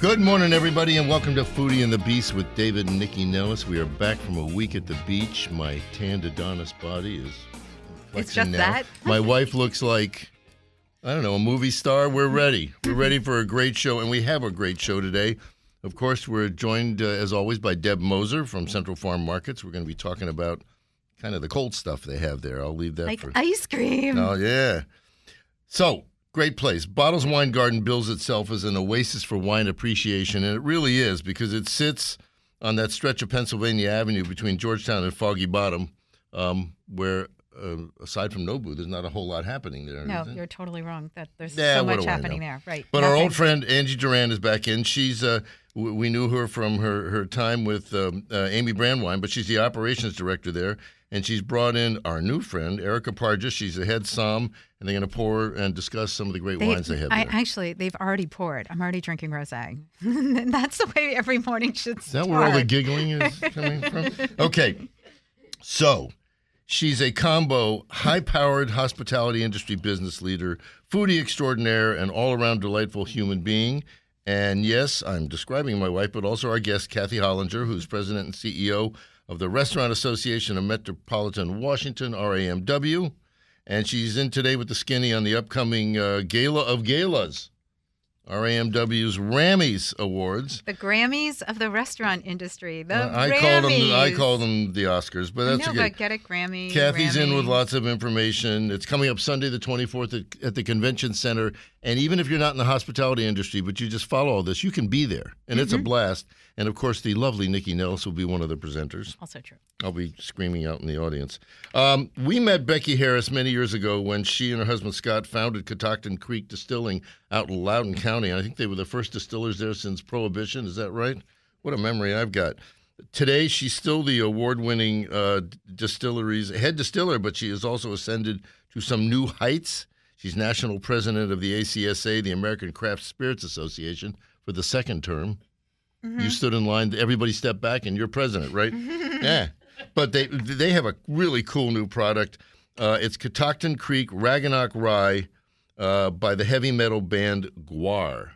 Good morning, everybody, and welcome to Foodie and the Beast with David and Nycci Nellis. We are back from a week at the beach. My tanned Adonis body is It's just now. that? My wife looks like I don't know a movie star. We're ready. We're ready for a great show, and we have a great show today. Of course, we're joined uh, as always by Deb Moser from Central Farm Markets. We're going to be talking about kind of the cold stuff they have there. I'll leave that Like for ice cream. Oh yeah. So great place. Bottles Wine Garden bills itself as an oasis for wine appreciation, and it really is because it sits on that stretch of Pennsylvania Avenue between Georgetown and Foggy Bottom, um, where uh, aside from Nobu, there's not a whole lot happening there. no, you're totally wrong. That there's Yeah, so much happening there. Right. But our old friend Angie Duran is back in. She's uh, we knew her from her her time with um, uh, Amy Brandwein, but she's the operations director there, and she's brought in our new friend Erika Parjus. She's the head som, and they're going to pour and discuss some of the great They- wines they have I, there. actually, they've already poured. I'm already drinking rosé. That's the way every morning should start. is that where all the giggling is coming from? Okay, so. She's a combo, high powered hospitality industry business leader, foodie extraordinaire, and all around delightful human being. And yes, I'm describing my wife, but also our guest, Kathy Hollinger, who's president and CEO of the Restaurant Association of Metropolitan Washington, RAMW. And she's in today with the skinny on the upcoming uh, Gala of Galas, RAMW's Rammys Awards. the Grammys of the restaurant industry. The Uh, I call them I call them the Oscars, but that's know, okay. but get it, Grammy. Kathy's in with lots of information. It's coming up Sunday, the 24th, at, at the convention center. And even if you're not in the hospitality industry, but you just follow all this, you can be there. And it's a Mm-hmm. blast. And of course, the lovely Nycci Nellis will be one of the presenters. Also true. I'll be screaming out in the audience. Um, we met Becky Harris many years ago when she and her husband Scott founded Catoctin Creek Distilling out in Loudoun County. I think they were the first distillers there since Prohibition. Is that right? What a memory I've got. Today, she's still the award-winning uh, distillery's head distiller, but she has also ascended to some new heights. She's national president of the ACSA, the American Craft Spirits Association, for the second term. You stood in line. Everybody stepped back, and you're president, right? yeah. But they they have a really cool new product. Uh, it's Catoctin Creek Ragnarok Rye uh, by the heavy metal band GWAR.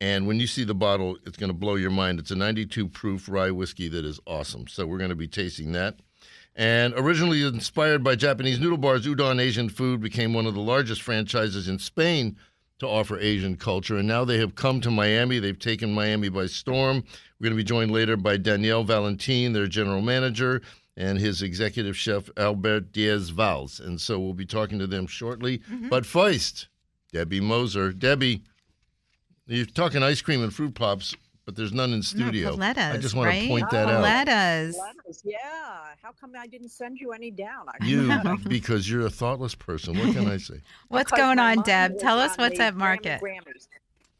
And when you see the bottle, it's going to blow your mind. It's a 92 proof rye whiskey that is awesome. So we're going to be tasting that. And originally inspired by Japanese noodle bars, Udon Asian Food became one of the largest franchises in Spain to offer Asian culture. And now they have come to Miami. They've taken Miami by storm. We're going to be joined later by Danielle Valentin, their general manager, and his executive chef, Albert Diaz Valls. And so we'll be talking to them shortly. Mm-hmm. But first, Debbie Moser. Debbie, you're talking ice cream and fruit pops, but there's none in studio. Colettas, I just want right? to point that out. Colettas. Letters, yeah. How come I didn't send you any down? I You, because you're a thoughtless person. What can I say? What's Because going on, Deb? Tell uh, us what's at market. Grammys.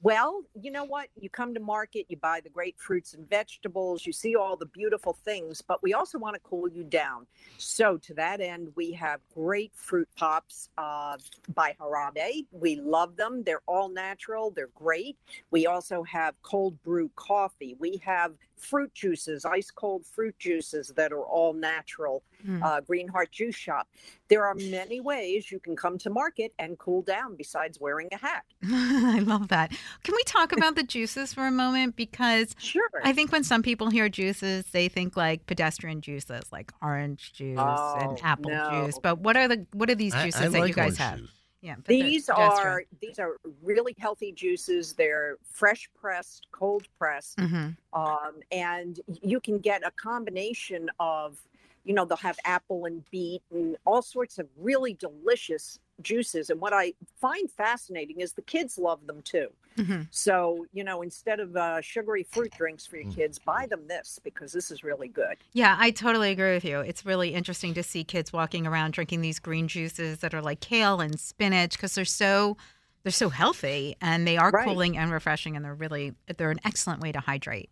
Well, you know what? You come to market, you buy the great fruits and vegetables, you see all the beautiful things, but we also want to cool you down. So, to that end, we have great fruit pops uh, by Harabe. We love them. They're all natural, they're great. We also have cold brew coffee. We have fruit juices, ice cold fruit juices that are all natural. Mm. Uh, Green Heart Juice Shop. There are many ways you can come to market and cool down besides wearing a hat. I love that. Can we talk about the juices for a moment? Because Sure. I think when some people hear juices, they think like pedestrian juices, like orange juice Oh, and apple no. juice. But what are the what are these juices I that like you guys have? juice. Yeah, these are these are really healthy juices. They're fresh pressed, cold pressed, Mhm. um, and you can get a combination of, you know, they'll have apple and beet and all sorts of really delicious juices. And what I find fascinating is the kids love them too. Mhm. So you know, instead of uh, sugary fruit drinks for your kids, buy them this because this is really good. Yeah, I totally agree with you. It's really interesting to see kids walking around drinking these green juices that are like kale and spinach because they're so they're so healthy and they are Right. cooling and refreshing and they're really they're an excellent way to hydrate.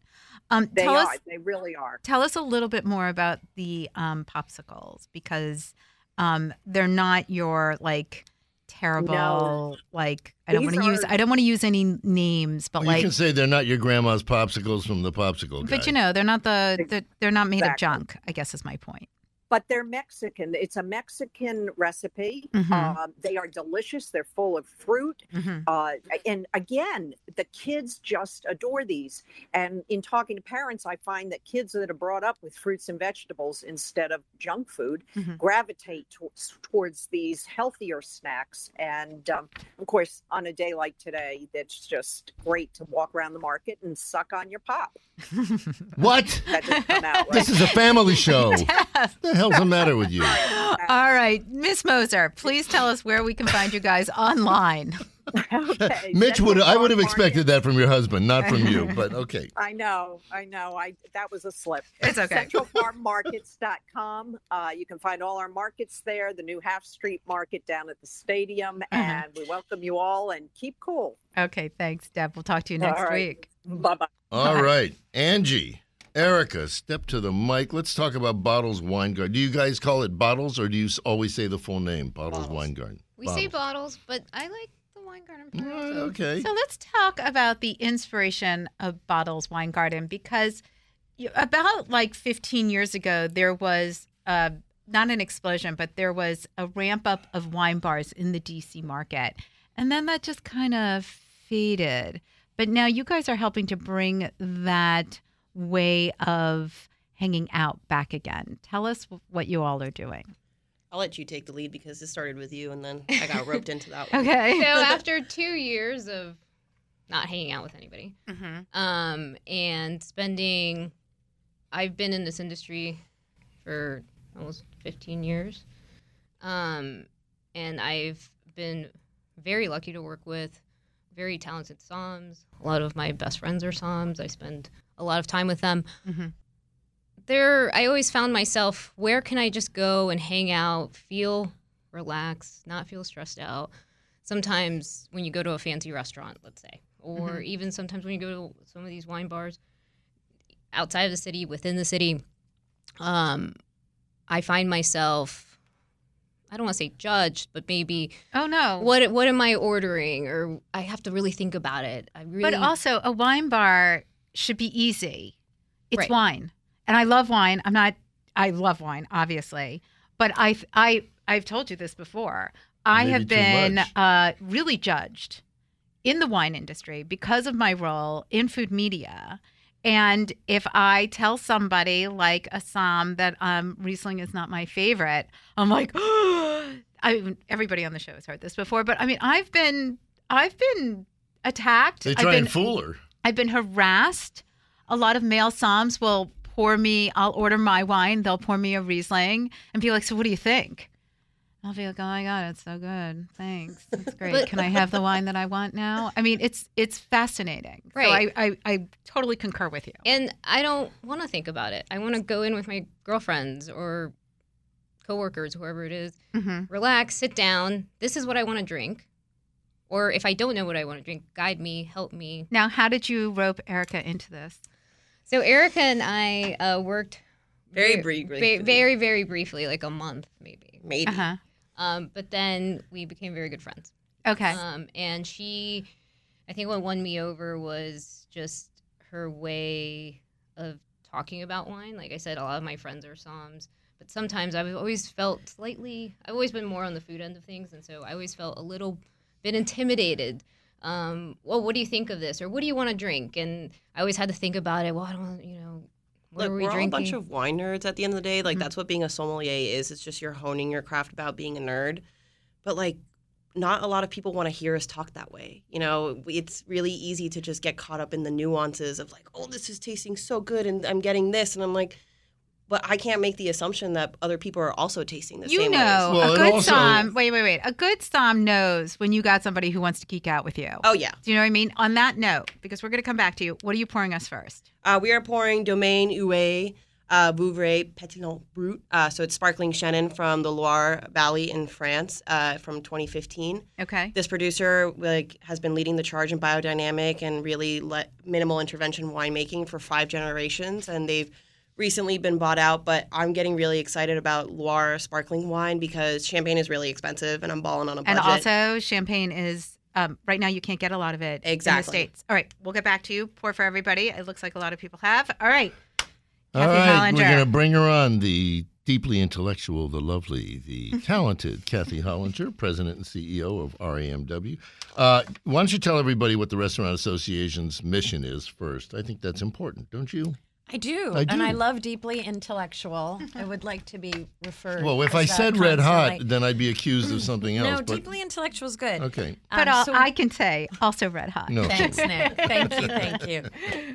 Um, They tell are. us They really are. tell us a little bit more about the um, popsicles because um, they're not your like terrible like I don't want to use I don't want to use any names but Well, like you can say they're not your grandma's popsicles from the popsicle guy. but you know they're not the they're, they're not made of junk I guess is my point. But they're Mexican. It's a Mexican recipe. Mhm. Um, they are delicious. They're full of fruit. Mhm. Uh, and again, the kids just adore these. And in talking to parents, I find that kids that are brought up with fruits and vegetables instead of junk food Mhm. gravitate towards, towards these healthier snacks. And um, of course, on a day like today, that's just great to walk around the market and suck on your pop. What? That didn't come out right. This is a family show. Yes. The hell's the matter with you? All right, Miss Moser, please tell us where we can find you guys online. okay. Mitch would I would have Farm Market. expected that from your husband, not from you. But okay. I know, I know. I that was a slip. It's okay. CentralFarmMarkets.com. Uh, you can find all our markets there. The new Half Street Market down at the stadium, Uh-huh. and we welcome you all. And keep cool. Okay, thanks, Deb. We'll talk to you next All right. week. Bye bye. All right. Angie, Erika, step to the mic. Let's talk about Bottles Wine Garden. Do you guys call it Bottles or do you always say the full name? Bottles, Bottles. Wine Garden. We say bottles, but I like the wine garden part. right, okay. So let's talk about the inspiration of Bottles Wine Garden because about like 15 years ago, there was uh, not an explosion, but there was a ramp up of wine bars in the DC market. And then that just kind of faded. But now you guys are helping to bring that way of hanging out back again. Tell us what you all are doing. I'll let you take the lead because this started with you, and then I got roped into that one. Okay. So after two years of not hanging out with anybody, Mm-hmm. um, and spending, I've been in this industry for almost 15 years, um, and I've been very lucky to work with very talented somms. A lot of my best friends are somms. I spend a lot of time with them. Mhm. There, I always found myself, where can I just go and hang out, feel relaxed, not feel stressed out? Sometimes when you go to a fancy restaurant, let's say, or even sometimes when you go to some of these wine bars outside of the city, within the city, um, I find myself, I don't want to say judged, but maybe Oh, no. what what am I ordering, or I have to really think about it. I really, But also, a wine bar should be easy. It's Right. wine, and I love wine. I'm not. I love wine, obviously, but I I I've told you this before. I Maybe have been uh, really judged in the wine industry because of my role in food media. And if I tell somebody like a Assam that um, Riesling is not my favorite, I'm like, I everybody on the show has heard this before, but I mean, I've been I've been attacked. They I've try been, and fool her. I've been harassed. A lot of male somms will pour me, I'll order my wine, they'll pour me a Riesling and be like, So what do you think? I'll be like, Oh my God, it's so good. Thanks. That's great. Can I have the wine that I want now? I mean, it's it's fascinating. Right. So I, I, I totally concur with you. and I don't want to think about it. I want to go in with my girlfriends or coworkers, whoever it is, Mm-hmm. relax, sit down. This is what I want to drink. Or if I don't know what I want to drink, guide me, help me. Now, how did you rope Erika into this? So Erika and I uh, worked Very ve- briefly. ve- very, very briefly, like a month maybe. Maybe. Uh huh. Um, but then we became very good friends. Okay. Um, and she, I think what won me over was just her way of talking about wine. Like I said, a lot of my friends are somms, but sometimes I've always felt slightly, I've always been more on the food end of things. And so I always felt a little bit intimidated. Um, well, what do you think of this? Or what do you want to drink? And I always had to think about it. Well, I don't, you know, what Look, are we we're all a bunch of wine nerds at the end of the day. Like Mhm. that's what being a sommelier is. It's just you're honing your craft about being a nerd. But like not a lot of people want to hear us talk that way. You know, it's really easy to just get caught up in the nuances of like, oh, this is tasting so good and I'm getting this and I'm like but I can't make the assumption that other people are also tasting the you same know, ways. Well, a good also- som. Wait, wait, wait. A good som knows when you got somebody who wants to geek out with you. Oh yeah. Do you know what I mean? On that note, because we're going to come back to you, what are you pouring us first? Uh, we are pouring Domaine Huet uh, Vouvray Pétillant Brut. Uh, so it's sparkling Chenin from the Loire Valley in France uh, from 2015. Okay. This producer like has been leading the charge in biodynamic and really let minimal intervention winemaking for five generations, and they've recently been bought out. But I'm getting really excited about Loire sparkling wine because champagne is really expensive, and I'm balling on a budget. And also, champagne is um, right now you can't get a lot of it in the Exactly. states. All right, we'll get back to you. Pour for everybody. It looks like a lot of people have. All right. All Kathy right, we're going to bring her on, the deeply intellectual, the lovely, the talented Kathy Hollinger, President and CEO of RAMW. Uh, why don't you tell everybody what the Restaurant Association's mission is first? I think that's important, don't you? I do. I And I love deeply intellectual. I would like to be referred. Well, if I said red hot, then I'd be accused of something else. No, but, deeply intellectual is good. Okay. But Um, so- I can say also red hot. No. Thanks, Nick. Thank you. Thank you.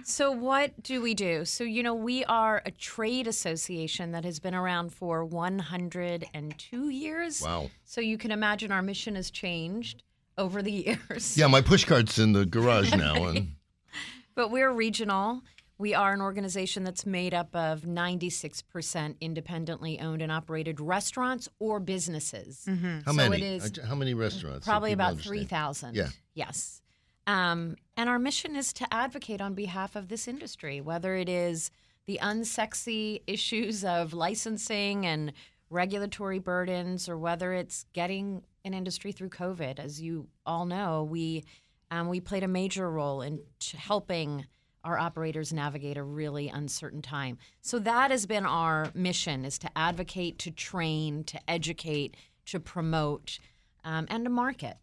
So, what do we do? So, you know, we are a trade association that has been around for 102 years. Wow. So, you can imagine our mission has changed over the years. Yeah, my pushcart's in the garage now. And But we're regional. We are an organization that's made up of 96% independently owned and operated restaurants or businesses. how Mm-hmm. So many? it is How many restaurants? Probably about 3,000. Yeah. Yes. Um, and our mission is to advocate on behalf of this industry, whether it is the unsexy issues of licensing and regulatory burdens, or whether it's getting an industry through COVID. As you all know, we um, we played a major role in ch- helping our operators navigate a really uncertain time. So that has been our mission: is to advocate, to train, to educate, to promote, um, and to market.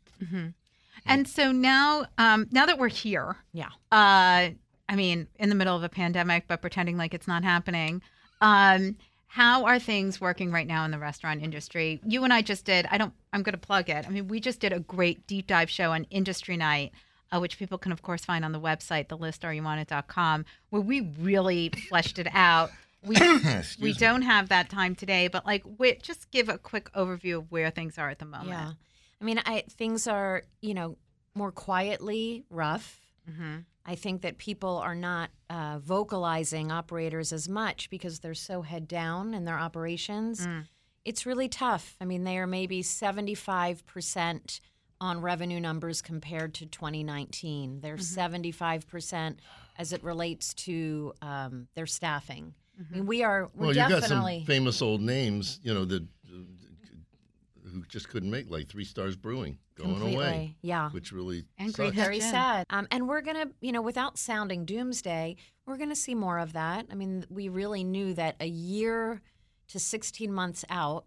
And so now, um, now that we're here, Yeah. uh, I mean, in the middle of a pandemic, but pretending like it's not happening. Um, how are things working right now in the restaurant industry? You and I just did. I don't. I'm going to plug it. I mean, we just did a great deep dive show on Industry Night, uh, which people can of course find on the website, thelistareyouonit.com, where we really fleshed it out. We we don't have that time today, but like, we, just give a quick overview of where things are at the moment. Yeah. I mean, I things are, you know, more quietly rough. Mm-hmm. I think that people are not uh, vocalizing operators as much because they're so head down in their operations. Mm. It's really tough. I mean, they are maybe 75% on revenue numbers compared to 2019. They're Mm-hmm. 75% as it relates to um, their staffing. I mean, we are we're well, you got some famous old names, you know, that uh, who just couldn't make, like Three Stars Brewing, going away, yeah. which really And sucks. Great very sad. Um, and we're gonna, you know, without sounding doomsday, we're gonna see more of that. I mean, we really knew that a year to 16 months out,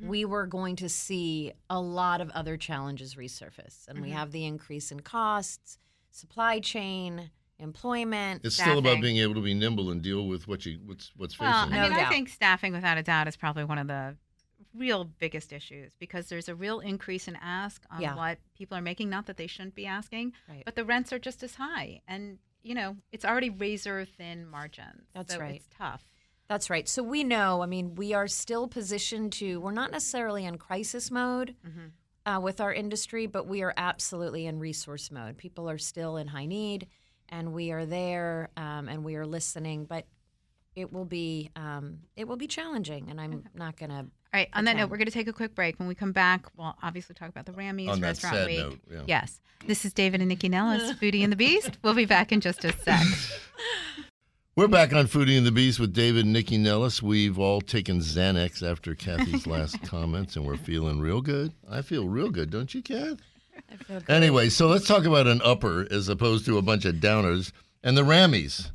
we mm-hmm. were going to see a lot of other challenges resurface, and we mm-hmm. have the increase in costs, supply chain, employment. It's still about being able to be nimble and deal with what you what's what's facing. Well, you. I mean, No I think staffing, without a doubt, is probably one of the real biggest issues because there's a real increase in ask on Yeah. what people are making. Not that they shouldn't be asking, Right. but the rents are just as high, and you know, it's already razor thin margins. That's so right. It's tough. That's right. So we know, I mean, we are still positioned to, we're not necessarily in crisis mode uh, with our industry, but we are absolutely in resource mode. People are still in high need, and we are there um, and we are listening, but it will be um, it will be challenging, and I'm not going to. All right. On that note, we're going to take a quick break. When we come back, we'll obviously talk about the RAMMYs On that Restaurant sad Week. note, yeah. Yes. This is David and Nycci Nellis, Foodie and the Beast. We'll be back in just a sec. We're back on Foodie and the Beast with David and Nycci Nellis. We've all taken Xanax after Kathy's last comments, and we're feeling real good. I feel real good, don't you, Kath? Anyway, so let's talk about an upper as opposed to a bunch of downers and the RAMMYs,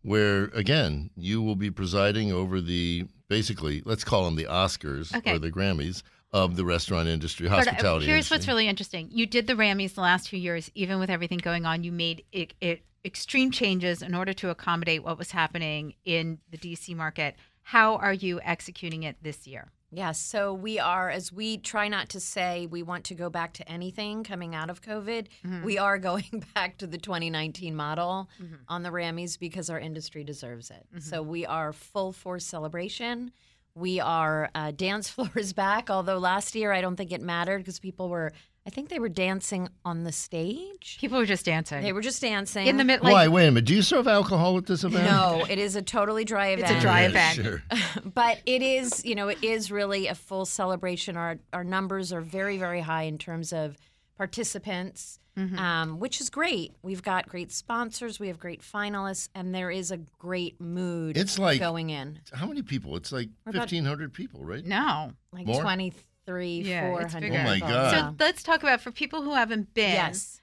where again you will be presiding over the basically let's call them the Oscars Okay. or the Grammys of the restaurant industry, But, uh, hospitality. here's industry. what's really interesting. You did the RAMMYs the last few years, even with everything going on. You made it, it extreme changes in order to accommodate what was happening in the DC market. How are you executing it this year? Yes. So we are, as we try not to say we want to go back to anything coming out of COVID, mm-hmm. we are going back to the 2019 model mm-hmm. on the RAMMYs because our industry deserves it. Mm-hmm. So we are full force celebration. We are uh, dance floor is back, although last year I don't think it mattered because people were, I think they were dancing on the stage. People were just dancing. They were just dancing. in the mid. Like, Why? Wait a minute. Do you serve alcohol at this event? No, it is a totally dry event. It's a dry Yeah, event. Sure. but it is, you know, it is really a full celebration. Our our numbers are very, very high in terms of participants, Mm-hmm. um, which is great. We've got great sponsors, we have great finalists, and there is a great mood. It's like- going in, How many people? It's like fifteen hundred people, right? no. like More? twenty three, Yeah, four it's hundred. bigger. Oh my. God. So let's talk about for people who haven't been. Yes.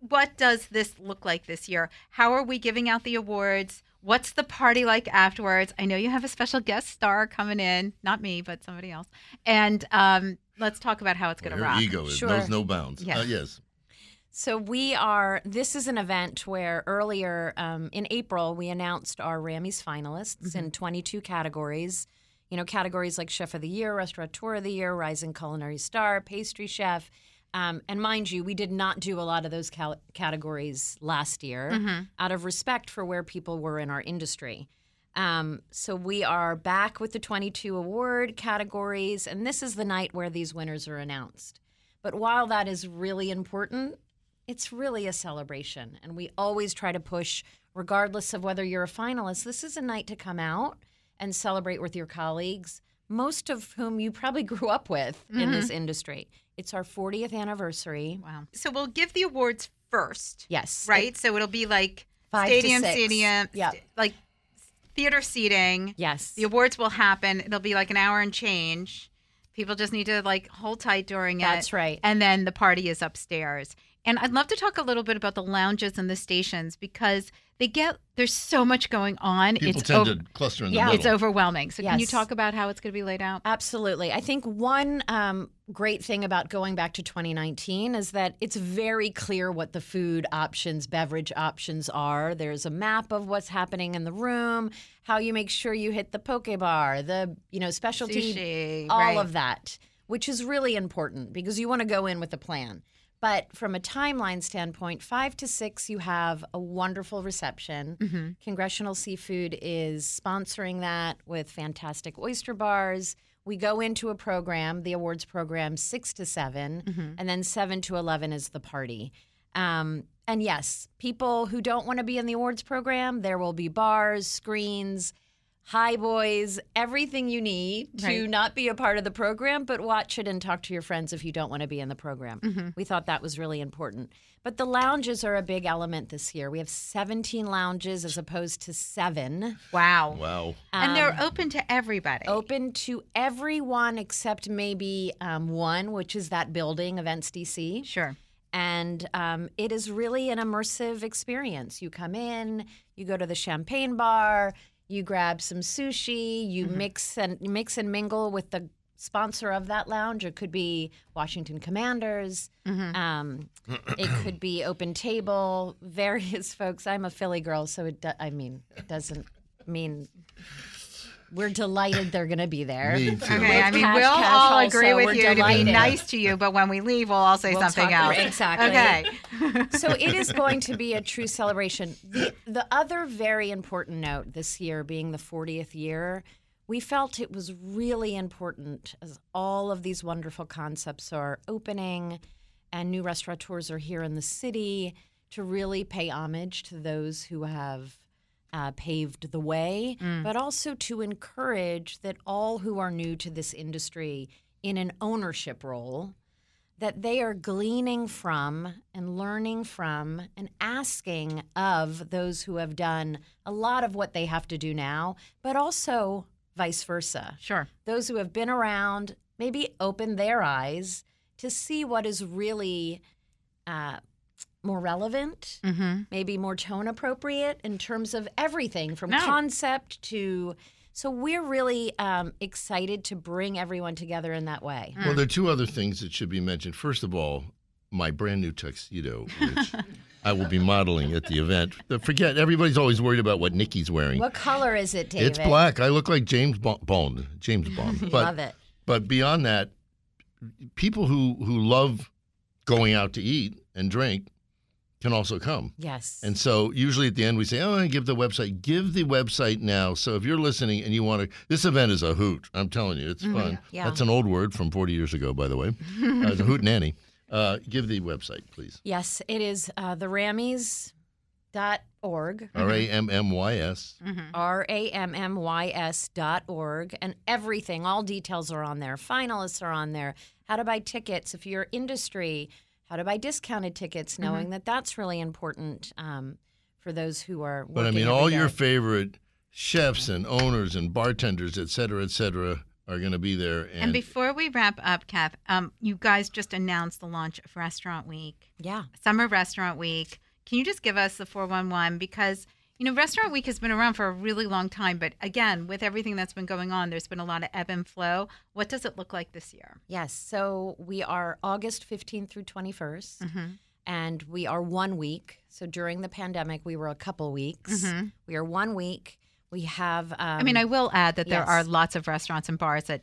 What does this look like this year? How are we giving out the awards? What's the party like afterwards? I know you have a special guest star coming in, not me, but somebody else. And um, let's talk about how it's going to her rock. ego is, Sure. knows no bounds. Yeah. Uh, yes. So we are. This is an event where earlier um, in April we announced our Rammys finalists in 22 categories. You know, categories like Chef of the Year, Restaurateur of the Year, Rising Culinary Star, Pastry Chef. Um, and mind you, we did not do a lot of those cal- categories last year out of respect for where people were in our industry. Um, so we are back with the 22 award categories, and this is the night where these winners are announced. But while that is really important, it's really a celebration. And we always try to push, regardless of whether you're a finalist, this is a night to come out and celebrate with your colleagues, most of whom you probably grew up with in this industry. It's our 40th anniversary. Wow. So we'll give the awards first, Yes. right? So it'll be like Five stadium, stadium, Yep. st- like theater seating. Yes. The awards will happen. It'll be like an hour and change. People just need to like hold tight during it. That's right. And then the party is upstairs. And I'd love to talk a little bit about the lounges and the stations because they get there's so much going on. People it's tend over- to cluster in the Yeah. middle. it's overwhelming. So can you talk about how it's going to be laid out? Absolutely. I think one um, great thing about going back to 2019 is that it's very clear what the food options, beverage options are. There's a map of what's happening in the room, how you make sure you hit the poke bar, the you know specialty, Sushi, all right. of that, which is really important because you want to go in with a plan. But from a timeline standpoint, five to six, you have a wonderful reception. Mm-hmm. Congressional Seafood is sponsoring that with fantastic oyster bars. We go into a program, the awards program, six to 7 Mm-hmm. and then seven to 11 is the party. Um, and yes, people who don't want to be in the awards program, there will be bars, screens, high boys, everything you need to Right. not be a part of the program, but watch it and talk to your friends if you don't want to be in the program. Mm-hmm. We thought that was really important. But the lounges are a big element this year. We have 17 lounges as opposed to seven. Wow. Wow. and they're open to everybody. Open to everyone except maybe um, one, which is that building, Events DC. Sure. And um, it is really an immersive experience. You come in, you go to the champagne bar, you grab some sushi, you mix and you mix and mingle with the sponsor of that lounge. It could be Washington Commanders. Um, it could be Open Table. Various folks. I'm a Philly girl, so it. Do, I mean, it doesn't mean we're delighted they're going to be there. Me too. Okay, I mean, Cash, we'll cash all also, agree with we're you to be nice to you, but when we leave, we'll all say We'll something talk- else. exactly. Okay. so it is going to be a true celebration. The, the other very important note this year being the 40th year, we felt it was really important as all of these wonderful concepts are opening and new restaurateurs are here in the city to really pay homage to those who have uh, paved the way, but also to encourage that all who are new to this industry in an ownership role that they are gleaning from and learning from and asking of those who have done a lot of what they have to do now, but also vice versa. Sure. Those who have been around maybe open their eyes to see what is really uh, more relevant, Mm-hmm. maybe more tone appropriate in terms of everything from No. concept to. So we're really um, excited to bring everyone together in that way. Well, there are two other things that should be mentioned. First of all, my brand new tuxedo, which I will be modeling at the event. Forget, everybody's always worried about what Nycci's wearing. What color is it, David? It's black. I look like James Bond. James Bond. But Love it. But beyond that, people who who love going out to eat and drink can also come. Yes. And so usually at the end we say, "Oh, I give the website. Give the website now." So if you're listening and you want to, this event is a hoot. I'm telling you, it's fun. Yeah. That's an old word from 40 years ago, by the way. uh, it's a hoot nanny. Uh, give the website, please. Yes, it is uh, the org. R A M M Y S. R A M M Y S dot org. And everything, all details are on there. Finalists are on there. How to buy tickets if you're industry, how to buy discounted tickets, knowing that that's really important um, for those who are working. But I mean, every all your favorite chefs and owners and bartenders, et cetera, et cetera, are going to be there. And, And before we wrap up, Kath, um, you guys just announced the launch of Restaurant Week, Yeah. Summer Restaurant Week. Can you just give us the 411? Because, you know, Restaurant Week has been around for a really long time. But again, with everything that's been going on, there's been a lot of ebb and flow. What does it look like this year? Yes. So we are August 15th through 21st. Mm-hmm. and we are one week. So during the pandemic, we were a couple weeks. Mhm. We are one week. We have. Um, I mean, I will add that there yes. are lots of restaurants and bars that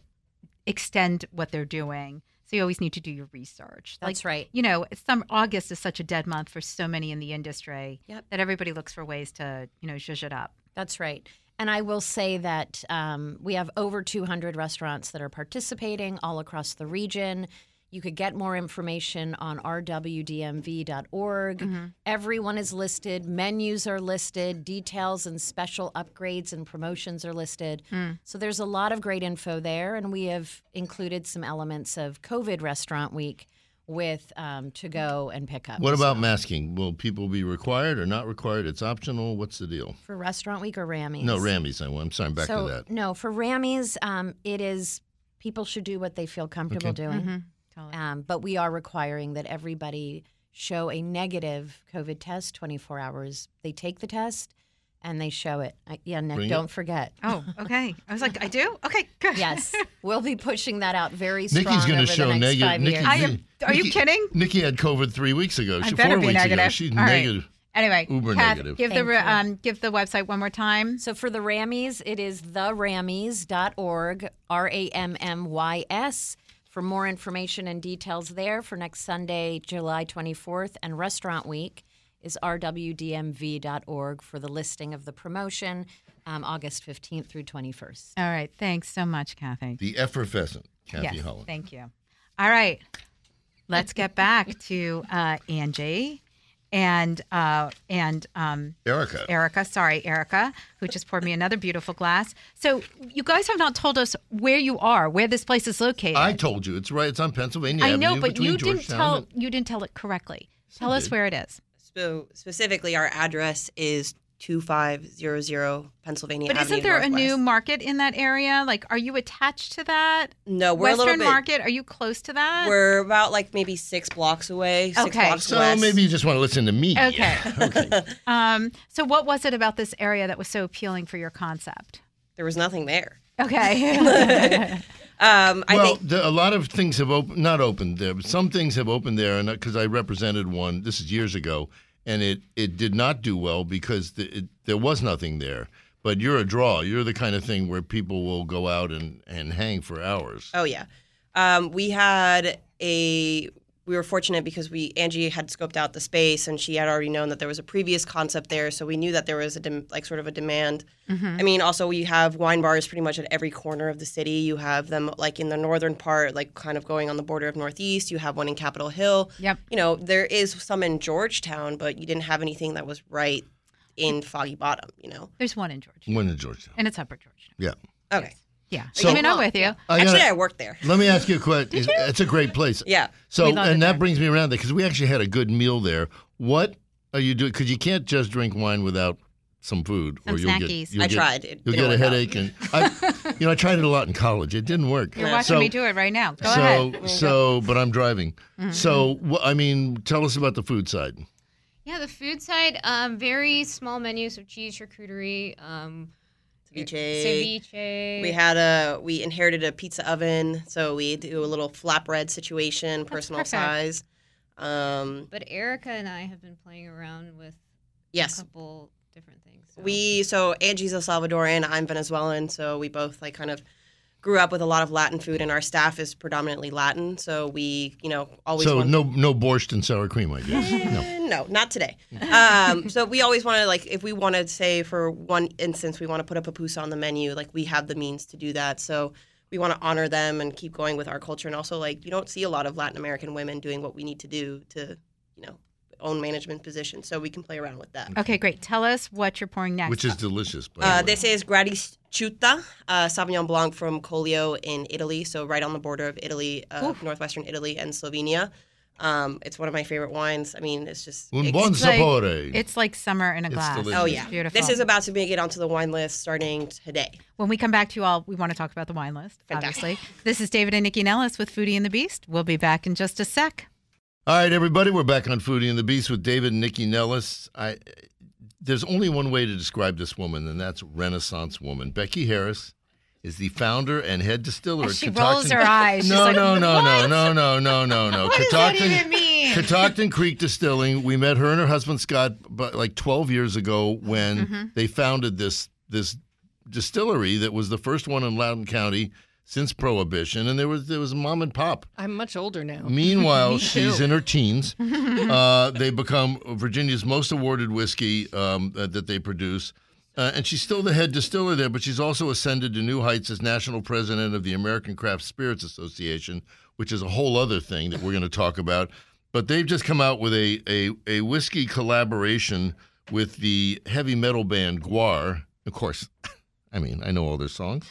extend what they're doing. So you always need to do your research. That's right. You know, some August is such a dead month for so many in the industry Yep. that everybody looks for ways to, you know, zhuzh it up. That's right. And I will say that um, we have over 200 restaurants that are participating all across the region. You could get more information on rwdmv.org. Mm-hmm. Everyone is listed, menus are listed, details and special upgrades and promotions are listed. Mm. So there's a lot of great info there. And we have included some elements of COVID Restaurant Week with um, to go and pick up. what about So masking? Will people be required or not required? It's optional. What's the deal? for Restaurant Week or RAMMYs? No, RAMMYs. I want. I'm sorry. I'm back so, to that. No, for RAMMYs, um, it is people should do what they feel comfortable Okay. doing. Mm-hmm. Totally. Um, but we are requiring that everybody show a negative COVID test 24 hours. They take the test and they show it. I, yeah, Nick, Bring don't forget. Oh, okay. I was like, I do? Okay, good. Yes, we'll be pushing that out very strong Nycci's going over to show the next negative. five Nycci, years. I am- are you kidding? Nycci had COVID three weeks ago. I She, better four be weeks ago. negative. She's All right. negative. Anyway, Uber Kath, negative. give the Thank re- you. um, give the website one more time. So for the RAMMYs, it is therammies.org, R A M M Y S. For more information and details there for next Sunday, July 24th, and Restaurant Week is rwdmv.org for the listing of the promotion, um, August 15th through 21st. All right. Thanks so much, Kathy. The effervescent Kathy yes, Holland. Thank you. All right. Let's get back to uh, Angie and uh, and um, Erika. Erika. Sorry, Erika, who just poured me another beautiful glass. So you guys have not told us where you are, where this place is located. I told you it's right. It's on Pennsylvania I Avenue know, but between you didn't tell and- you didn't tell it correctly. I Tell us where it is. So specifically, our address is 2500 Pennsylvania But Avenue isn't there a new market in that area? Like, are you attached to that? No, we're a Western little bit. Market? Are you close to that? We're about like maybe six blocks away. Six Okay. blocks So west. maybe you just want to listen to me. Okay. okay. um, so, what was it about this area that was so appealing for your concept? there was nothing there. Okay. Um, I well, think the, a lot of things have opened, not opened there, but some things have opened there, and because I represented one, this is years ago, and it it did not do well because the, it, there was nothing there. But you're a draw. You're the kind of thing where people will go out and, and hang for hours. Oh yeah, um, we had a. We were fortunate because we Angie had scoped out the space and she had already known that there was a previous concept there, so we knew that there was a dem- like sort of a demand. Mm-hmm. I mean, also we have wine bars pretty much at every corner of the city. You have them like in the northern part, like kind of going on the border of Northeast. You have one in Capitol Hill. Yep. You know, there is some in Georgetown, but you didn't have anything that was right in Foggy Bottom. You know. There's one in Georgia, When in Georgetown. and it's Upper Georgetown. Yeah. Okay. Yeah. So- I mean, I'm with you. I Actually, gotta- I worked there. let me ask you a question. It's, it's a great place. Yeah. So, We love it and that there. brings me around there because we actually had a good meal there. What are you doing? Because you can't just drink wine without some food, Some or you'll get. snackies. You'll I get- tried. It You'll get a work out. headache, and I, you know, I tried it a lot in college. It didn't work. You're Yeah. watching So- me do it right now. Go so, ahead. Mm-hmm. so, but I'm driving. So, wh- I mean, tell us about the food side. Yeah, the food side, um, very small menus of cheese charcuterie, um, Ceviche. ceviche. We had a we inherited a pizza oven, so we do a little flatbread situation, personal perfect. size. Um, but Erika and I have been playing around with yes. a couple different things. so- we so Angie's El Salvadoran, I'm Venezuelan, so we both like kind of grew up with a lot of Latin food, and our staff is predominantly Latin, so we you know always So, want- no, no borscht and sour cream, I guess. no. Eh, no, not today. Um, so we always want to like if we want to say for one instance we want to put a pupusa on the menu, like we have the means to do that. So we want to honor them and keep going with our culture. And also, like, you don't see a lot of Latin American women doing what we need to do to, you know, own management position. So we can play around with that. Okay, great. Tell us what you're pouring next. Which is delicious. By Uh, way. this is Gradis'ciutta, uh, Sauvignon Blanc from Collio in Italy, so right on the border of Italy, uh, northwestern Italy and Slovenia. Um, it's one of my favorite wines. I mean, it's just Un it's- buon It's like- It's like summer in a It's glass. delicious. Oh It's yeah, beautiful. This is about to make it onto the wine list starting today. When we come back to you all, we want to talk about the wine list, Fantastic. obviously. This is David and Nycci Nellis with Foodie and the Beast. We'll be back in just a sec. All right, everybody, we're back on Foodie and the Beast with David and Nycci Nellis. I, there's only one way to describe this woman, and that's Renaissance woman. Becky Harris is the founder and head distiller. She at rolls her eyes. No, like, no, no, no, no, no, no, no, no. What does that even mean? Catoctin Creek Distilling. We met her and her husband Scott, but like 12 years ago when Mm-hmm. they founded this this distillery that was the first one in Loudoun County since Prohibition, and there was there was mom and pop. I'm much older now. Meanwhile, Me she's in her teens. uh, they become Virginia's most awarded whiskey um, uh, that they produce. Uh, and she's still the head distiller there, but she's also ascended to new heights as national president of the American Craft Spirits Association, which is a whole other thing that we're going to talk about. But they've just come out with a, a, a whiskey collaboration with the heavy metal band GWAR. Of course, I mean, I know all their songs.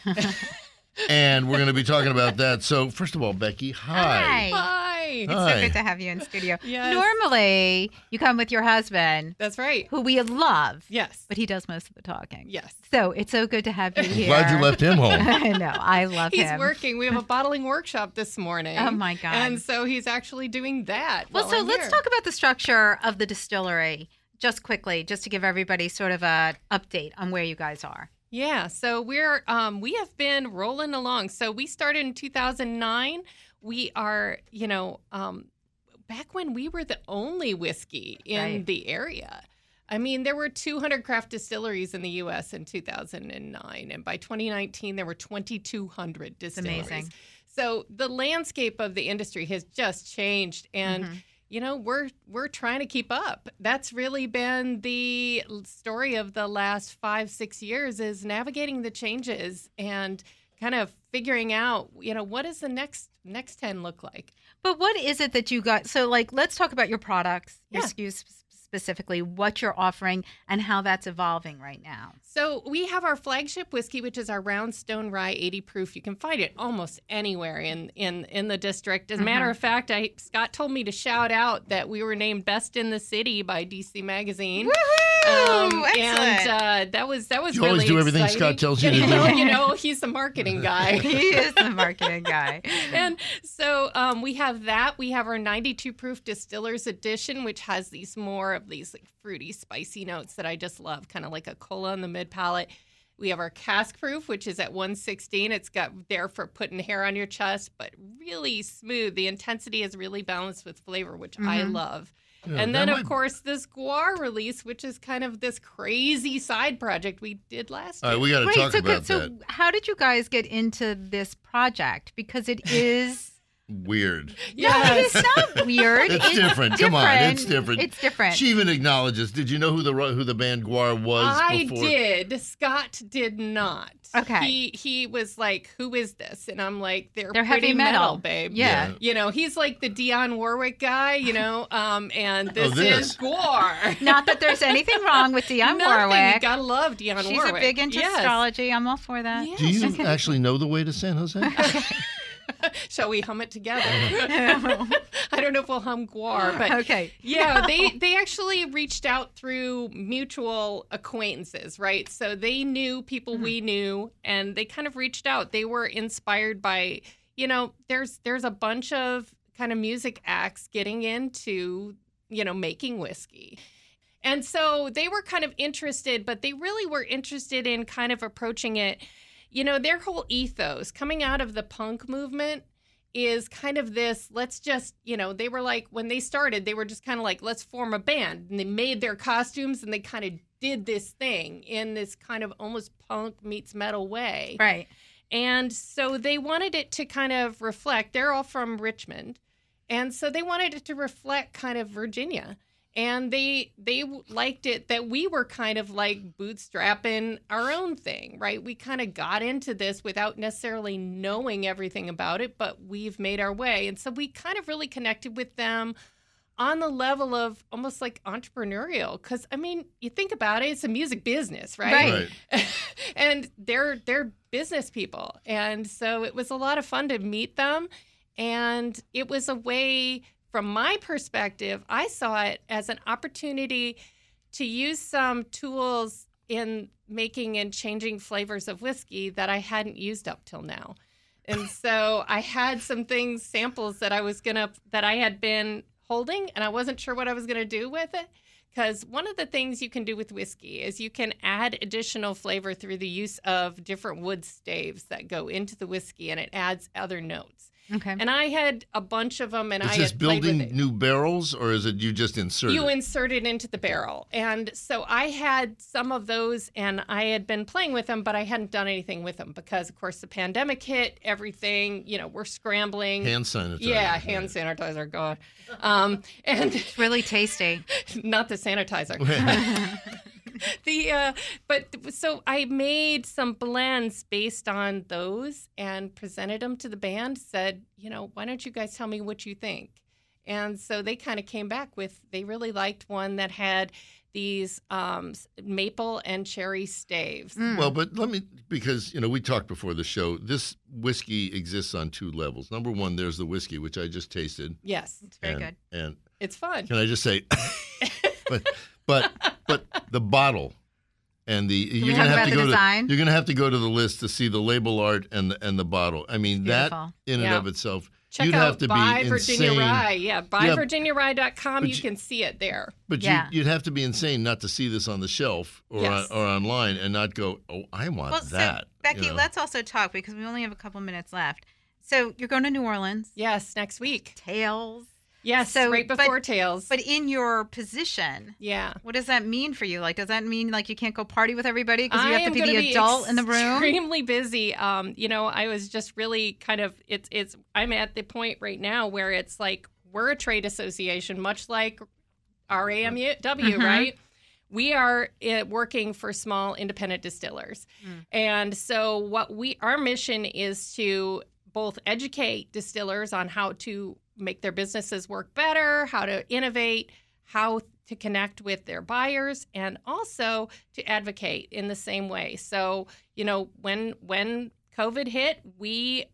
And we're going to be talking about that. So, first of all, Becky, hi. Hi. It's Hi. so good to have you in studio. Yes. Normally, you come with your husband, That's right. who we love, Yes. but he does most of the talking. Yes. So it's so good to have you here. Glad you left him home. I know. I love He's him. He's working. We have a bottling workshop this morning. Oh, my God. And so he's actually doing that. Well, while so I'm let's here. talk about the structure of the distillery just quickly, just to give everybody sort of a update on where you guys are. Yeah, so we're um, we have been rolling along. So we started in 2009. We are, you know, um, back when we were the only whiskey in Right. the area. I mean, there were 200 craft distilleries in the U.S. in 2009, and by 2019 there were 2,200 distilleries. amazing. So the landscape of the industry has just changed, and Mhm. You know we're we're trying to keep up that's really been the story of the last five six years is navigating the changes and kind of figuring out you know what does the next next 10 look like But what is it that you got? So, like, let's talk about your products, your Yeah. SKUs specifically, what you're offering, and how that's evolving right now. so we have our flagship whiskey which is our Roundstone Rye 80 proof you can find it almost anywhere in in in the district as a matter Mhm. of fact i scott told me to shout out that we were named best in the city by dc magazine Um, and uh, that was that was You always do everything exciting. Scott tells you to do. you know, he's the marketing guy. he is the marketing guy. and so um, we have that. We have our 92 proof distillers edition, which has these more of these like fruity, spicy notes that I just love, kind of like a cola in the mid palate. We have our cask proof, which is at 116. It's got there for putting hair on your chest, but really smooth. The intensity is really balanced with flavor, which I Mhm. love. Yeah, and that then, of might- course, this GWAR release, which is kind of this crazy side project we did last All year. right, we got to Wait, talk so, about so that. how did you guys get into this project? Because it is. Weird. No, it is not weird. It's different. Come on, it's different. It's different. She even acknowledges. Did you know who the who the band GWAR was I before? did. Scott did not. Okay. He he was like, "Who is this?" And I'm like, "They're, They're pretty heavy metal. babe." Yeah. Yeah. You know, he's like the Dionne Warwick guy. You know, um, and this, Oh, this. is GWAR. Not that there's anything wrong with Dionne Nothing. Warwick. You gotta love Dionne She's Warwick. a big into Yes. astrology. I'm all for that. Yes. Do you actually know the way to San Jose? Shall we hum it together? I don't know if we'll hum GWAR, but okay. yeah, they they actually reached out through mutual acquaintances, right? So they knew people hmm. we knew, and they kind of reached out. They were inspired by, you know, there's there's a bunch of kind of music acts getting into, you know, making whiskey. And so they were kind of interested, but they really were interested in kind of approaching it. You know, their whole ethos coming out of the punk movement is kind of this let's just, you know, they were like, when they started, they were just kind of like, let's form a band. And they made their costumes and they kind of did this thing in this kind of almost punk meets metal way. Right. And so they wanted it to kind of reflect, they're all from Richmond. And so they wanted it to reflect kind of Virginia. And they they liked it that we were kind of like bootstrapping our own thing right? We kind of got into this without necessarily knowing everything about it but we've made our way. And so we kind of really connected with them on the level of almost like entrepreneurial. Because i mean you think about it it's a music business right, Right. and they're they're business people. And so it was a lot of fun to meet them. And it was a way from my perspective i saw it as an opportunity to use some tools in making and changing flavors of whiskey that i hadn't used up till now and so i had some things samples that i was gonna that i had been holding and i wasn't sure what i was gonna do with it because one of the things you can do with whiskey is you can add additional flavor through the use of different wood staves that go into the whiskey and it adds other notes. Okay. And I had a bunch of them and Is I this had played with building it. new barrels or is it you just insert You it? insert it into the barrel. And so I had some of those and I had been playing with them, but I hadn't done anything with them because, of course, the pandemic hit, everything, you know, we're scrambling. Hand sanitizer. yeah, hand sanitizer, God. Um, and It's really tasty. not the sanitizer. the uh, but so I made some blends based on those and presented them to the band. Said, you know, why don't you guys tell me what you think? And so they kind of came back with they really liked one that had these um, maple and cherry staves. Mm. Well, but let me because you know we talked before the show. This whiskey exists on two levels. Number one, there's the whiskey which I just tasted. Yes, It's very and, good. And it's fun. can I just say, but but but the bottle and the you're gonna have to go design? to you're gonna have to go to the list to see the label art and the and the bottle. I mean that beautiful. in and Yeah. of itself, Check you'd out have to Buy be Virginia insane. Rye. Yeah, but- buyvirginiarye.com. but You you- can see it there. But Yeah. you, you'd have to be insane not to see this on the shelf or Yes. on, or online and not go, oh, I want Well, that. so Becky, you know? let's also talk because we only have a couple minutes left. So you're going to New Orleans. Yes, next week. Tales. Yes, So, right but- before Tales. But in your position, yeah. what does that mean for you? Like, does that mean like you can't go party with everybody because you have to be the adult in the room? Extremely busy. Um, you know, I was just really kind of it's it's I'm at the point right now where it's like we're a trade association, much like RAMW, Mhm. right? We are uh, working for small independent distillers, Mm. and so what we our mission is to both educate distillers on how to make their businesses work better, how to innovate, how to connect with their buyers and also to advocate in the same way. So, you know, when when COVID hit, we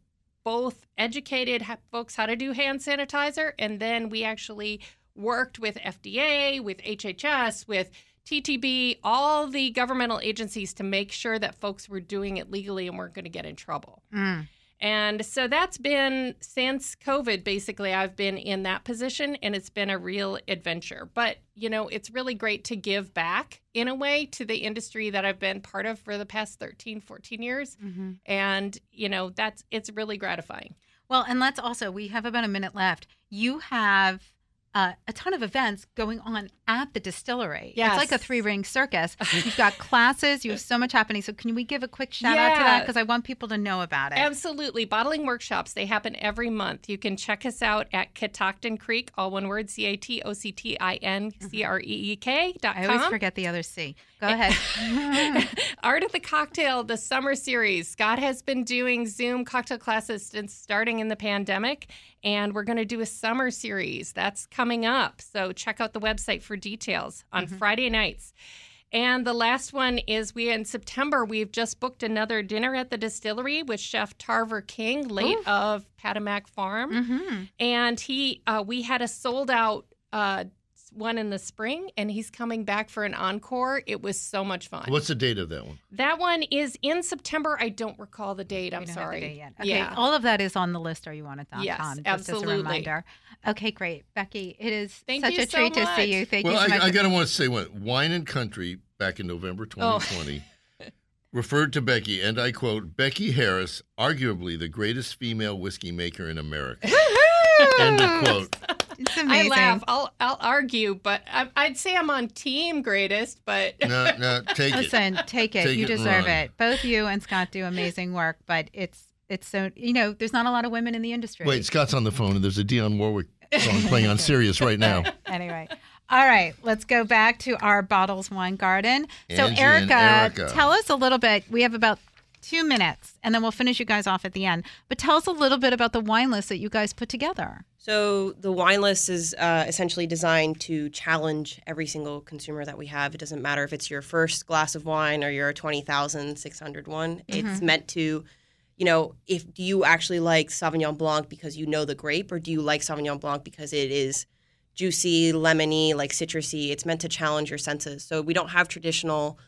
both educated folks how to do hand sanitizer and then we actually worked with FDA, with HHS, with TTB, all the governmental agencies to make sure that folks were doing it legally and weren't going to get in trouble. Mm. And so that's been since COVID, basically, I've been in that position and it's been a real adventure. But, you know, it's really great to give back in a way to the industry that I've been part of for the past 13, 14 years. hmm And, you know, that's it's really gratifying. Well, and let's also, we have about a minute left. You have uh, a ton of events going on at the distillery. It's like a three ring circus. You've got classes, you have so much happening. So, can we give a quick shout out to that? Because I want people to know about it. Absolutely. Bottling workshops, they happen every month. You can check us out at Catoctin Creek, all one word, C A T O C T I N C R E E K dot I always forget the other C. Go ahead. Art of the Cocktail, the summer series. Scott has been doing Zoom cocktail classes since starting in the pandemic, and we're going to do a summer series that's coming up. So check out the website for details on Friday nights. And the last one is we in September we've just booked another dinner at the distillery with Chef Tarver King, late Ooh. of Patowmack Farm, hmm and he uh, we had a sold out uh, one in the spring, and he's coming back for an encore. It was so much fun. What's the date of that one? That one is in September. I don't recall the date. I'm We don't have the sorry. date yet. Okay, Yeah. all of that is on the list. Are you on it.com? Yes, just absolutely. As a reminder. Okay, great, Becky. It is Thank such a so treat to see you. Thank well, you so much. I, I gotta want to say one. Wine and Country back in November Oh. 2020 referred to Becky, and I quote: "Becky Harris, arguably the greatest female whiskey maker in America." End of quote. It's I laugh. I'll I'll argue, but I, I'd say I'm on team greatest. But No, no, take it. Listen, take it. Take you it deserve run. it. Both you and Scott do amazing work, but it's it's so you know there's not a lot of women in the industry. Wait, Scott's on the phone, and there's a Dionne Warwick song playing on Sirius right now. anyway, All right, let's go back to our bottles wine garden. So, Angie Erika, Erika. tell us a little bit. We have about two minutes, and then we'll finish you guys off at the end. But tell us a little bit about the wine list that you guys put together. So the wine list is uh, essentially designed to challenge every single consumer that we have. It doesn't matter if it's your first glass of wine or your 20,600 one. It's meant to, you know, if do you actually like Sauvignon Blanc because you know the grape or do you like Sauvignon Blanc because it is juicy, lemony, like citrusy? It's meant to challenge your senses. So we don't have traditional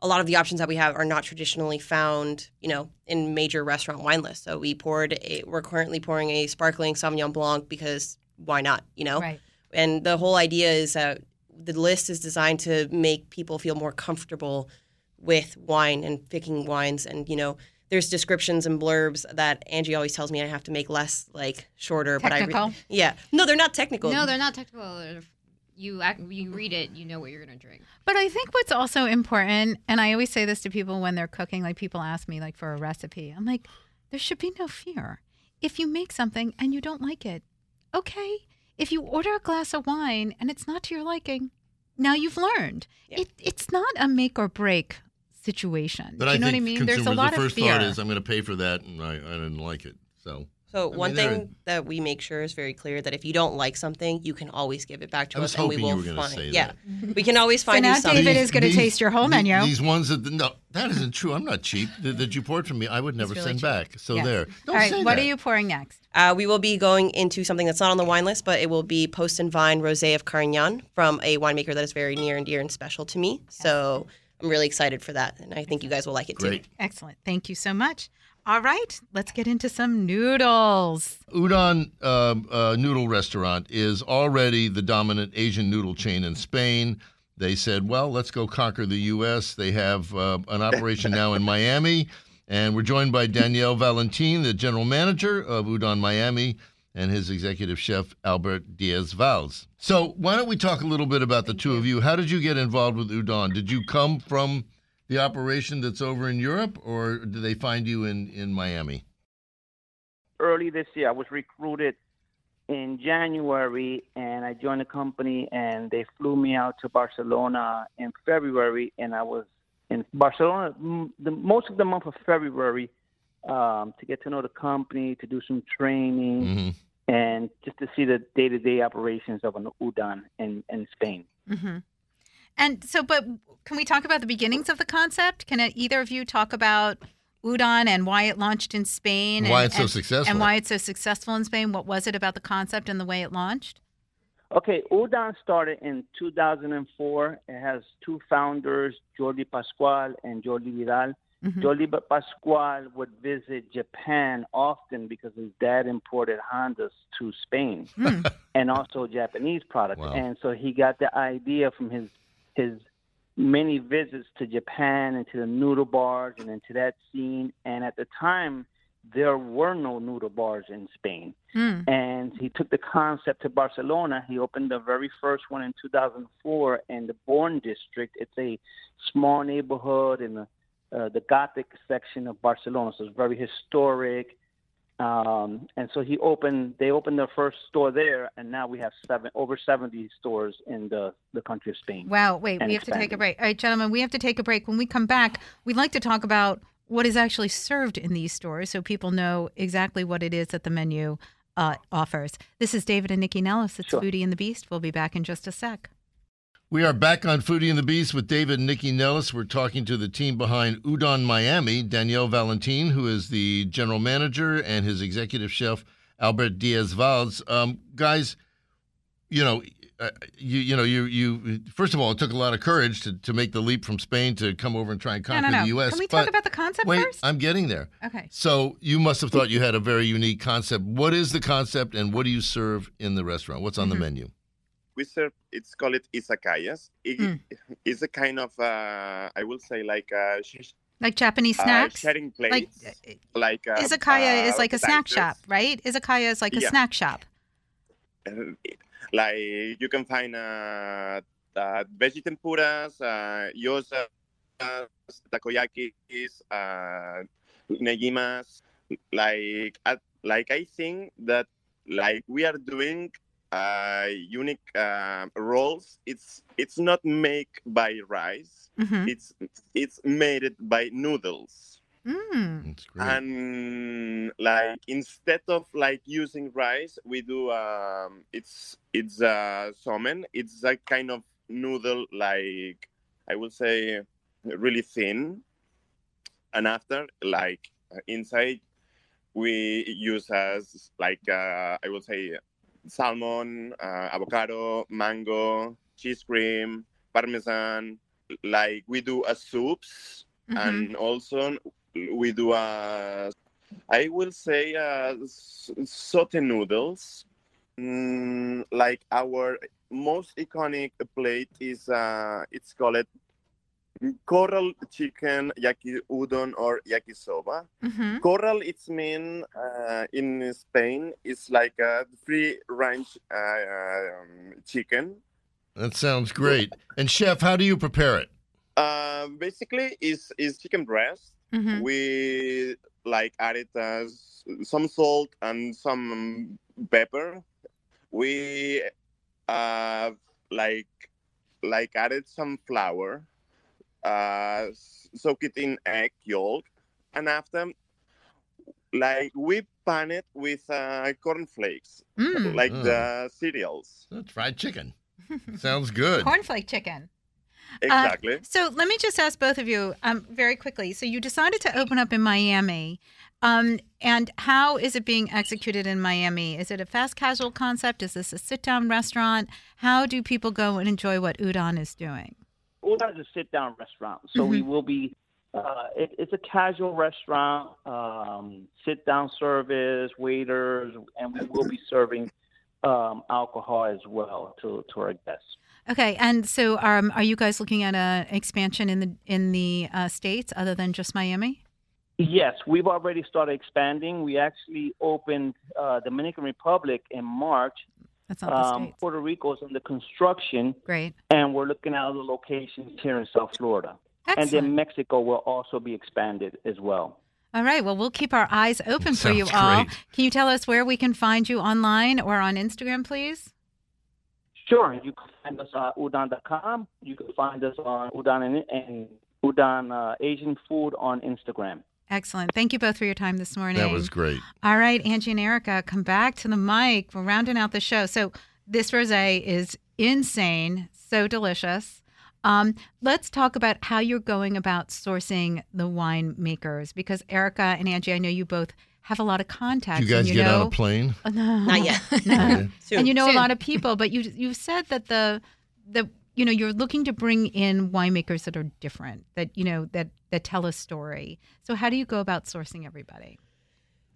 a lot of the options that we have are not traditionally found, you know, in major restaurant wine lists. So we poured a, we're currently pouring a sparkling Sauvignon Blanc because why not, you know? Right. And the whole idea is that the list is designed to make people feel more comfortable with wine and picking wines. And, you know, there's descriptions and blurbs that Angie always tells me I have to make less, like, shorter. But I Technical? re- yeah. No, they're not technical. No, they're not technical. They're- You act, you read it, you know what you're gonna drink. But I think what's also important, and I always say this to people when they're cooking, like people ask me like for a recipe. I'm like, there should be no fear. If you make something and you don't like it, okay. If you order a glass of wine and it's not to your liking, now you've learned. Yeah. It, it's not a make or break situation. But Do I you know what I think mean? There's a lot the first of fear. thought is, I'm going to pay for that, and I, I didn't like it. So So I one mean, they're- thing that we make sure is very clear that if you don't like something, you can always give it back to I was us, and we will you were find. say yeah, that. we can always So find now you something. David is going to taste your whole menu. These ones that no, that isn't true. I'm not cheap. That, that you poured for me, I would never really send cheap. back. So Yes. there. Don't All right, say what that. are you pouring next? Uh, we will be going into something that's not on the wine list, but it will be Post and Vine Rosé of Carignan from a winemaker that is very near and dear and special to me. So I'm really excited for that, and I think you guys will like it Great. too. Excellent. Thank you so much. All right, let's get into some noodles. Udon um, uh, Noodle Restaurant is already the dominant Asian noodle chain in Spain. They said, well, let's go conquer the U.S. They have uh, an operation now in Miami. And we're joined by Danielle Valentin, the general manager of Udon Miami, and his executive chef, Albert Diaz Valls. So, why don't we talk a little bit about the two of you? How did you get involved with Udon? Did you come from the operation that's over in Europe, or did they find you in, in Miami? early this year. I was recruited in January, and I joined the company, and they flew me out to Barcelona in February, and I was in Barcelona the most of the month of February um, to get to know the company, to do some training, hmm and just to see the day-to-day operations of an udon in, in Spain. hmm And so, but can we talk about the beginnings of the concept? Can either of you talk about udon and why it launched in Spain? Why and, it's so and- successful. And why it's so successful in Spain? What was it about the concept and the way it launched? Okay, Udon started in 2004. It has two founders, Jordi Pascual and Jordi Vidal. Mhm. Jordi Pascual would visit Japan often because his dad imported Hondas to Spain Mm. and also Japanese products. Wow. And so he got the idea from his his many visits to Japan and to the noodle bars and into that scene. And at the time, there were no noodle bars in Spain Mm. and he took the concept to Barcelona. He opened the very first one in 2004 in the Born district. It's a small neighborhood in the uh, the Gothic section of Barcelona, so it's very historic. Um, and so he opened. They opened their first store there, and now we have seven over 70 stores in the the country of Spain. Wow. Wait, we have to take a break. All right, gentlemen, we have to take a break. When we come back, we'd like to talk about what is actually served in these stores so people know exactly what it is that the menu uh, offers. This is David and Nycci Nellis. It's Sure. Foodie and the Beast. We'll be back in just a sec. We are back on Foodie and the Beast with David and Nycci Nellis. We're talking to the team behind Udon Miami, Danielle Valentin, who is the general manager, and his executive chef, Albert Diaz Valls. Um, guys, you know, uh, you you know, you you first of all, it took a lot of courage to, to make the leap from Spain to come over and try and conquer no, no. the U.S. Can we talk about the concept wait, first? I'm getting there. okay. So you must have thought you had a very unique concept. What is the concept, and what do you serve in the restaurant? What's on Mhm. the menu? We serve it's called it izakayas it, Mm. it's a kind of uh, i will say like uh, sh- Like Japanese uh, snacks? sharing like plates uh, like, uh, izakaya uh, is like a snack appetizers. shop, right? Izakaya is like a Yeah. snack shop. Uh, like you can find uh, uh, veggie tempuras uh, gyozas takoyakis uh, negimas like uh, like i think that like we are doing uh, unique uh, rolls. It's it's not made by rice. Mhm. It's it's made by noodles. Mm. That's great. And like instead of like using rice, we do um it's it's uh somen. It's a kind of noodle like I would say really thin. And after like inside we use as like uh, I would say salmon, uh, avocado, mango, cheese cream, parmesan. Like we do a soups Mhm. and also we do a I will say a saute noodles. Mm, like our most iconic plate is uh, it's called corral chicken yaki udon or yakisoba. Mhm. Corral, it's mean uh, in Spain, it's like a free range uh, um, chicken. That sounds great. And chef, how do you prepare it? Uh, basically, is is chicken breast. Mhm. We like added uh, some salt and some pepper. We uh, like like added some flour. Uh, soak it in egg yolk, and after them. like we pan it with uh, corn flakes, Mm. like Mm. the cereals. That's fried chicken. Sounds good. Cornflake chicken. Exactly. So let me just ask both of you um, very quickly. So you decided to open up in Miami. Um, and how is it being executed in Miami? Is it a fast casual concept? Is this a sit down restaurant? How do people go and enjoy what Udon is doing? Udon is a sit-down restaurant, so we Mm-hmm. will be. Uh, it, it's a casual restaurant, um, sit-down service, waiters, and we will be serving um, alcohol as well to to our guests. Okay, and so um, are you guys looking at an expansion in the in the uh, states other than just Miami? Yes, we've already started expanding. We actually opened uh, Dominican Republic in March. That's not the Um, states. Puerto Rico is under construction, Great, and we're looking at other locations here in South Florida. And then Mexico will also be expanded as well. All right. Well, we'll keep our eyes open for you all. great. Can you tell us where we can find you online or on Instagram, please? Sure, you can find us on udon.com. You can find us on Udon and, and Udon uh, Asian Food on Instagram. Excellent. Thank you both for your time this morning. That was great. All right, Angie and Erika, come back to the mic. We're rounding out the show. So this rosé is insane, so delicious. Um, let's talk about how you're going about sourcing the wine makers because Erika and Angie, I know you both have a lot of contacts. Do you guys and get know, on a plane? Oh, no. Not yet. No. Soon. and you know Soon. a lot of people, but you you said that the the you know you're looking to bring in winemakers that are different, that you know that that tell a story. So how do you go about sourcing everybody?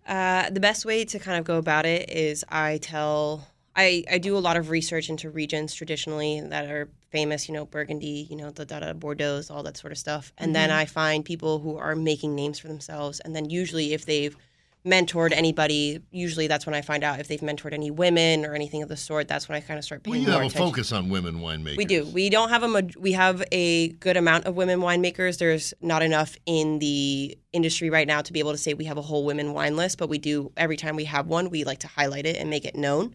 Uh, the best way to kind of go about it is I tell I, I do a lot of research into regions traditionally that are famous, you know, Burgundy, you know, the da Bordeaux, all that sort of stuff. And then I find people who are making names for themselves. And then usually if they've mentored anybody, usually that's when I find out if they've mentored any women or anything of the sort. That's when I kind of start paying. Well, you more have a attention. focus on women winemakers. We do. We don't have a we have a good amount of women winemakers. There's not enough in the industry right now to be able to say we have a whole women wine list, but we do every time we have one, we like to highlight it and make it known.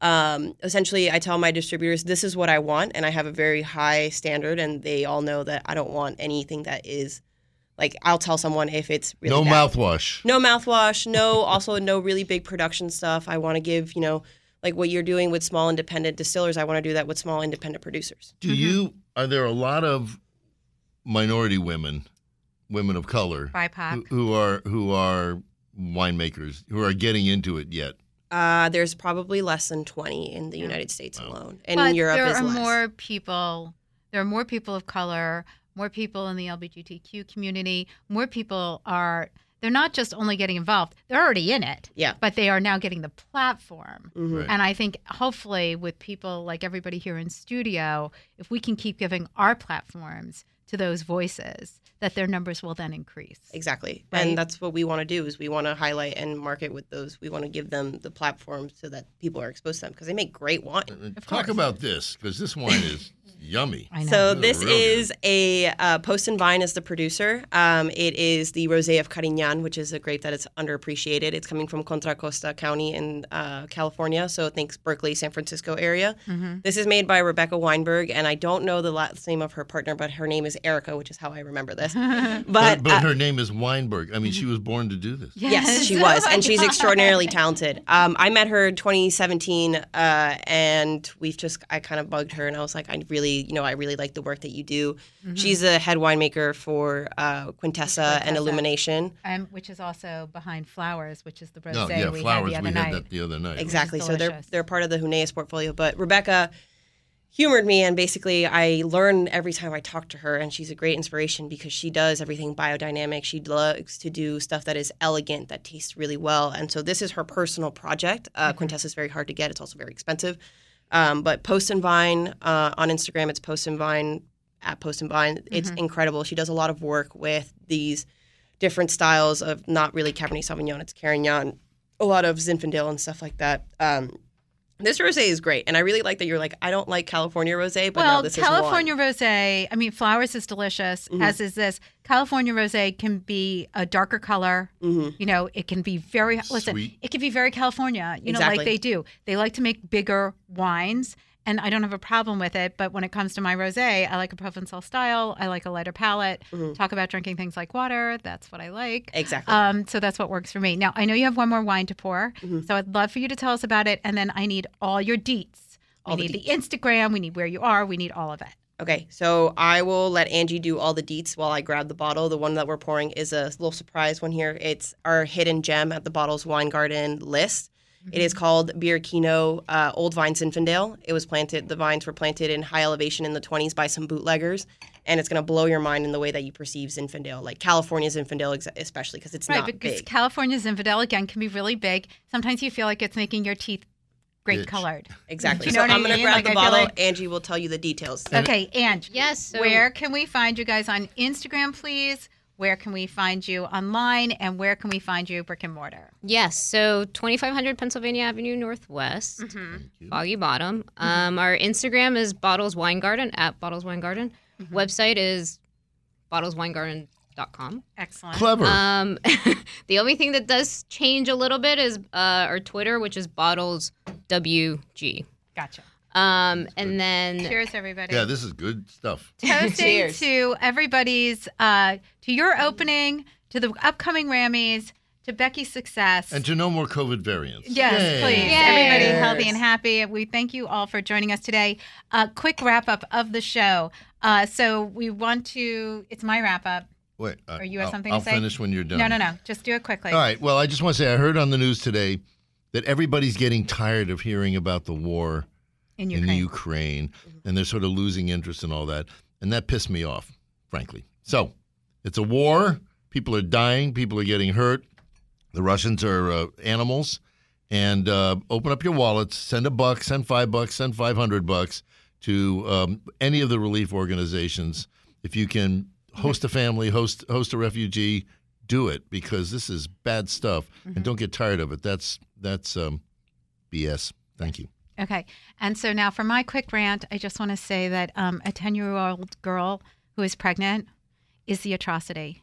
Um, essentially, I tell my distributors this is what I want, and I have a very high standard, and they all know that I don't want anything that is like I'll tell someone if it's really no bad. mouthwash. No mouthwash. No, also no really big production stuff. I want to give, you know, like what you're doing with small independent distillers. I want to do that with small independent producers. Do you? Are there a lot of minority women, women of color, BIPOC. who, who are who are winemakers who are getting into it yet? Uh, there's probably less than 20 in the Yeah. United States Wow. alone, and but in Europe there is are less. more people. There are more people of color, more people in the LGBTQ community. More people are. They're not just only getting involved; they're already in it. Yeah. But they are now getting the platform. Mhm. Right. And I think hopefully with people like everybody here in studio, if we can keep giving our platforms to those voices, that their numbers will then increase. Exactly. Right. And that's what we want to do is we want to highlight and market with those. We want to give them the platform so that people are exposed to them because they make great wine. Talk about this because this wine is yummy. I know. So This this is is a uh, Post and Vine is the producer. Um, it is the rosé of Carignan, which is a grape that is underappreciated. It's coming from Contra Costa County in uh, California, so thanks Berkeley, San Francisco area. Mm-hmm. This is made by Rebecca Weinberg, and I don't know the last name of her partner, but her name is Erica, which is how I remember this. But, But, but uh, her name is Weinberg. I mean, she was born to do this. Yes, she Oh was, my and she's God. extraordinarily talented. Um, I met her in 2017, uh, and we've just I kind of bugged her, and I was like, I really, you know, I really like the work that you do. She's a head winemaker for uh, Quintessa and Illumination. Um, which is also behind Flowers, which is the rosé No, yeah, we flowers. had the we other had night. that the other night. Exactly. So they're they're part of the Huneeus portfolio. But Rebecca humored me, and basically I learn every time I talk to her, and she's a great inspiration because she does everything biodynamic. She loves to do stuff that is elegant, that tastes really well, and so this is her personal project. Uh, Quintessa is very hard to get; it's also very expensive. Um, but Post and Vine uh, on Instagram, it's Post and Vine at Post and Vine. It's incredible. She does a lot of work with these different styles of not really Cabernet Sauvignon, it's Carignan, a lot of Zinfandel and stuff like that. Um, this rosé is great, and I really like that you're like I don't like California rosé, but well, no, this California is one. rosé. I mean, Flowers is delicious, Mhm. as is this. California rosé can be a darker color. Mhm. You know, it can be very listen. It can be very California. You know, like they do. They like to make bigger wines, and I don't have a problem with it. But when it comes to my rosé, I like a Provençal style. I like a lighter palate. Mhm. Talk about drinking things like water. That's what I like. Exactly. Um, so that's what works for me. Now I know you have one more wine to pour, Mhm. so I'd love for you to tell us about it, and then I need all your deets. We All the need the, deets. Instagram. We need where you are. We need all of it. Okay, so I will let Angie do all the deets while I grab the bottle. The one that we're pouring is a little surprise one here. It's our hidden gem at the Bottles Wine Garden list. It is called Birkino uh, Old Vine Zinfandel. It was planted, the vines were planted in high elevation in the 20s by some bootleggers, and it's going to blow your mind in the way that you perceive Zinfandel, like California Zinfandel, ex- especially because it's right, not because big. California Zinfandel again can be really big. Sometimes you feel like it's making your teeth great Itch. colored. Exactly. You know so what I I'm going to grab Like, the I bottle. like- Angie will tell you the details. Okay, and Yes. So where can we find you guys on Instagram, please? Where can we find you online, and where can we find you brick and mortar? Yes. So 2500 Pennsylvania Avenue Northwest, Foggy Bottom. Um, our Instagram is Bottles Wine Garden at Bottles Wine Garden. Website is bottleswinegarden.com. Excellent. Clever. Um, the only thing that does change a little bit is uh, our Twitter, which is Bottles WG. Gotcha. Um, and then Cheers, everybody. yeah, this is good stuff. toasting to everybody's uh, to your opening, to the upcoming RAMMYs, to Becky's success. And to no more COVID variants. Yes, Yay. please. Yay. Everybody Yes. healthy and happy. We thank you all for joining us today. Uh, quick wrap up of the show. Uh, so we want to. It's my wrap up. Wait, uh, Or you have I'll- something to I'll say? finish when you're done. No, no, no. Just do it quickly. All right. Well, I just want to say I heard on the news today that everybody's getting tired of hearing about the war In in Ukraine. Ukraine, and they're sort of losing interest in all that, and that pissed me off, frankly. So, it's a war. People are dying. People are getting hurt. The Russians are uh, animals, and uh, open up your wallets. Send a buck. Send five bucks. Send five hundred bucks to um, any of the relief organizations. If you can host a family, host host a refugee, do it because this is bad stuff, and don't get tired of it. That's that's um, BS. Thank you. Okay. And so now for my quick rant, I just want to say that um, a 10 year old girl who is pregnant is the atrocity.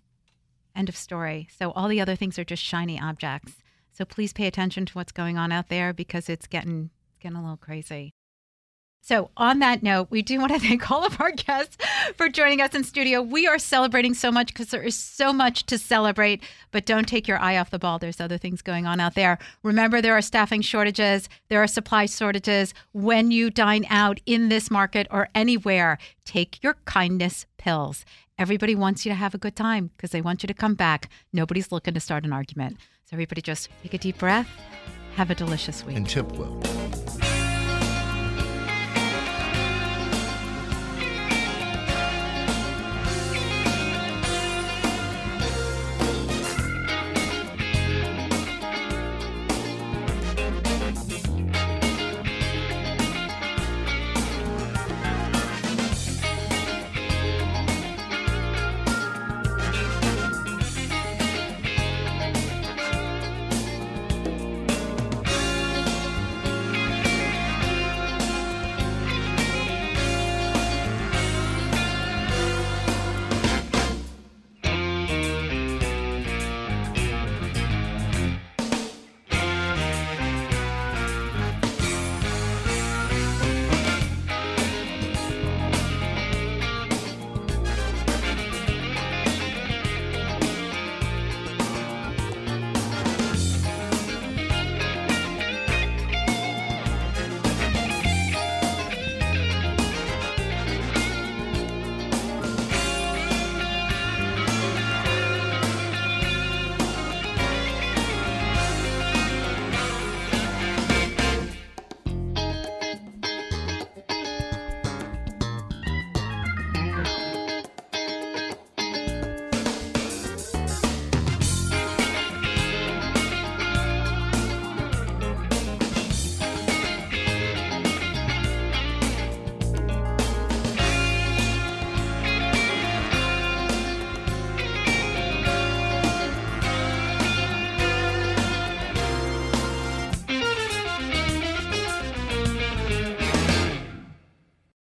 End of story. So all the other things are just shiny objects. So please pay attention to what's going on out there because it's getting getting a little crazy. So, on that note, we do want to thank all of our guests for joining us in studio. We are celebrating so much because there is so much to celebrate, but don't take your eye off the ball. There's other things going on out there. Remember, there are staffing shortages, there are supply shortages. When you dine out in this market or anywhere, take your kindness pills. Everybody wants you to have a good time because they want you to come back. Nobody's looking to start an argument. So, everybody just take a deep breath. Have a delicious week. And tip well.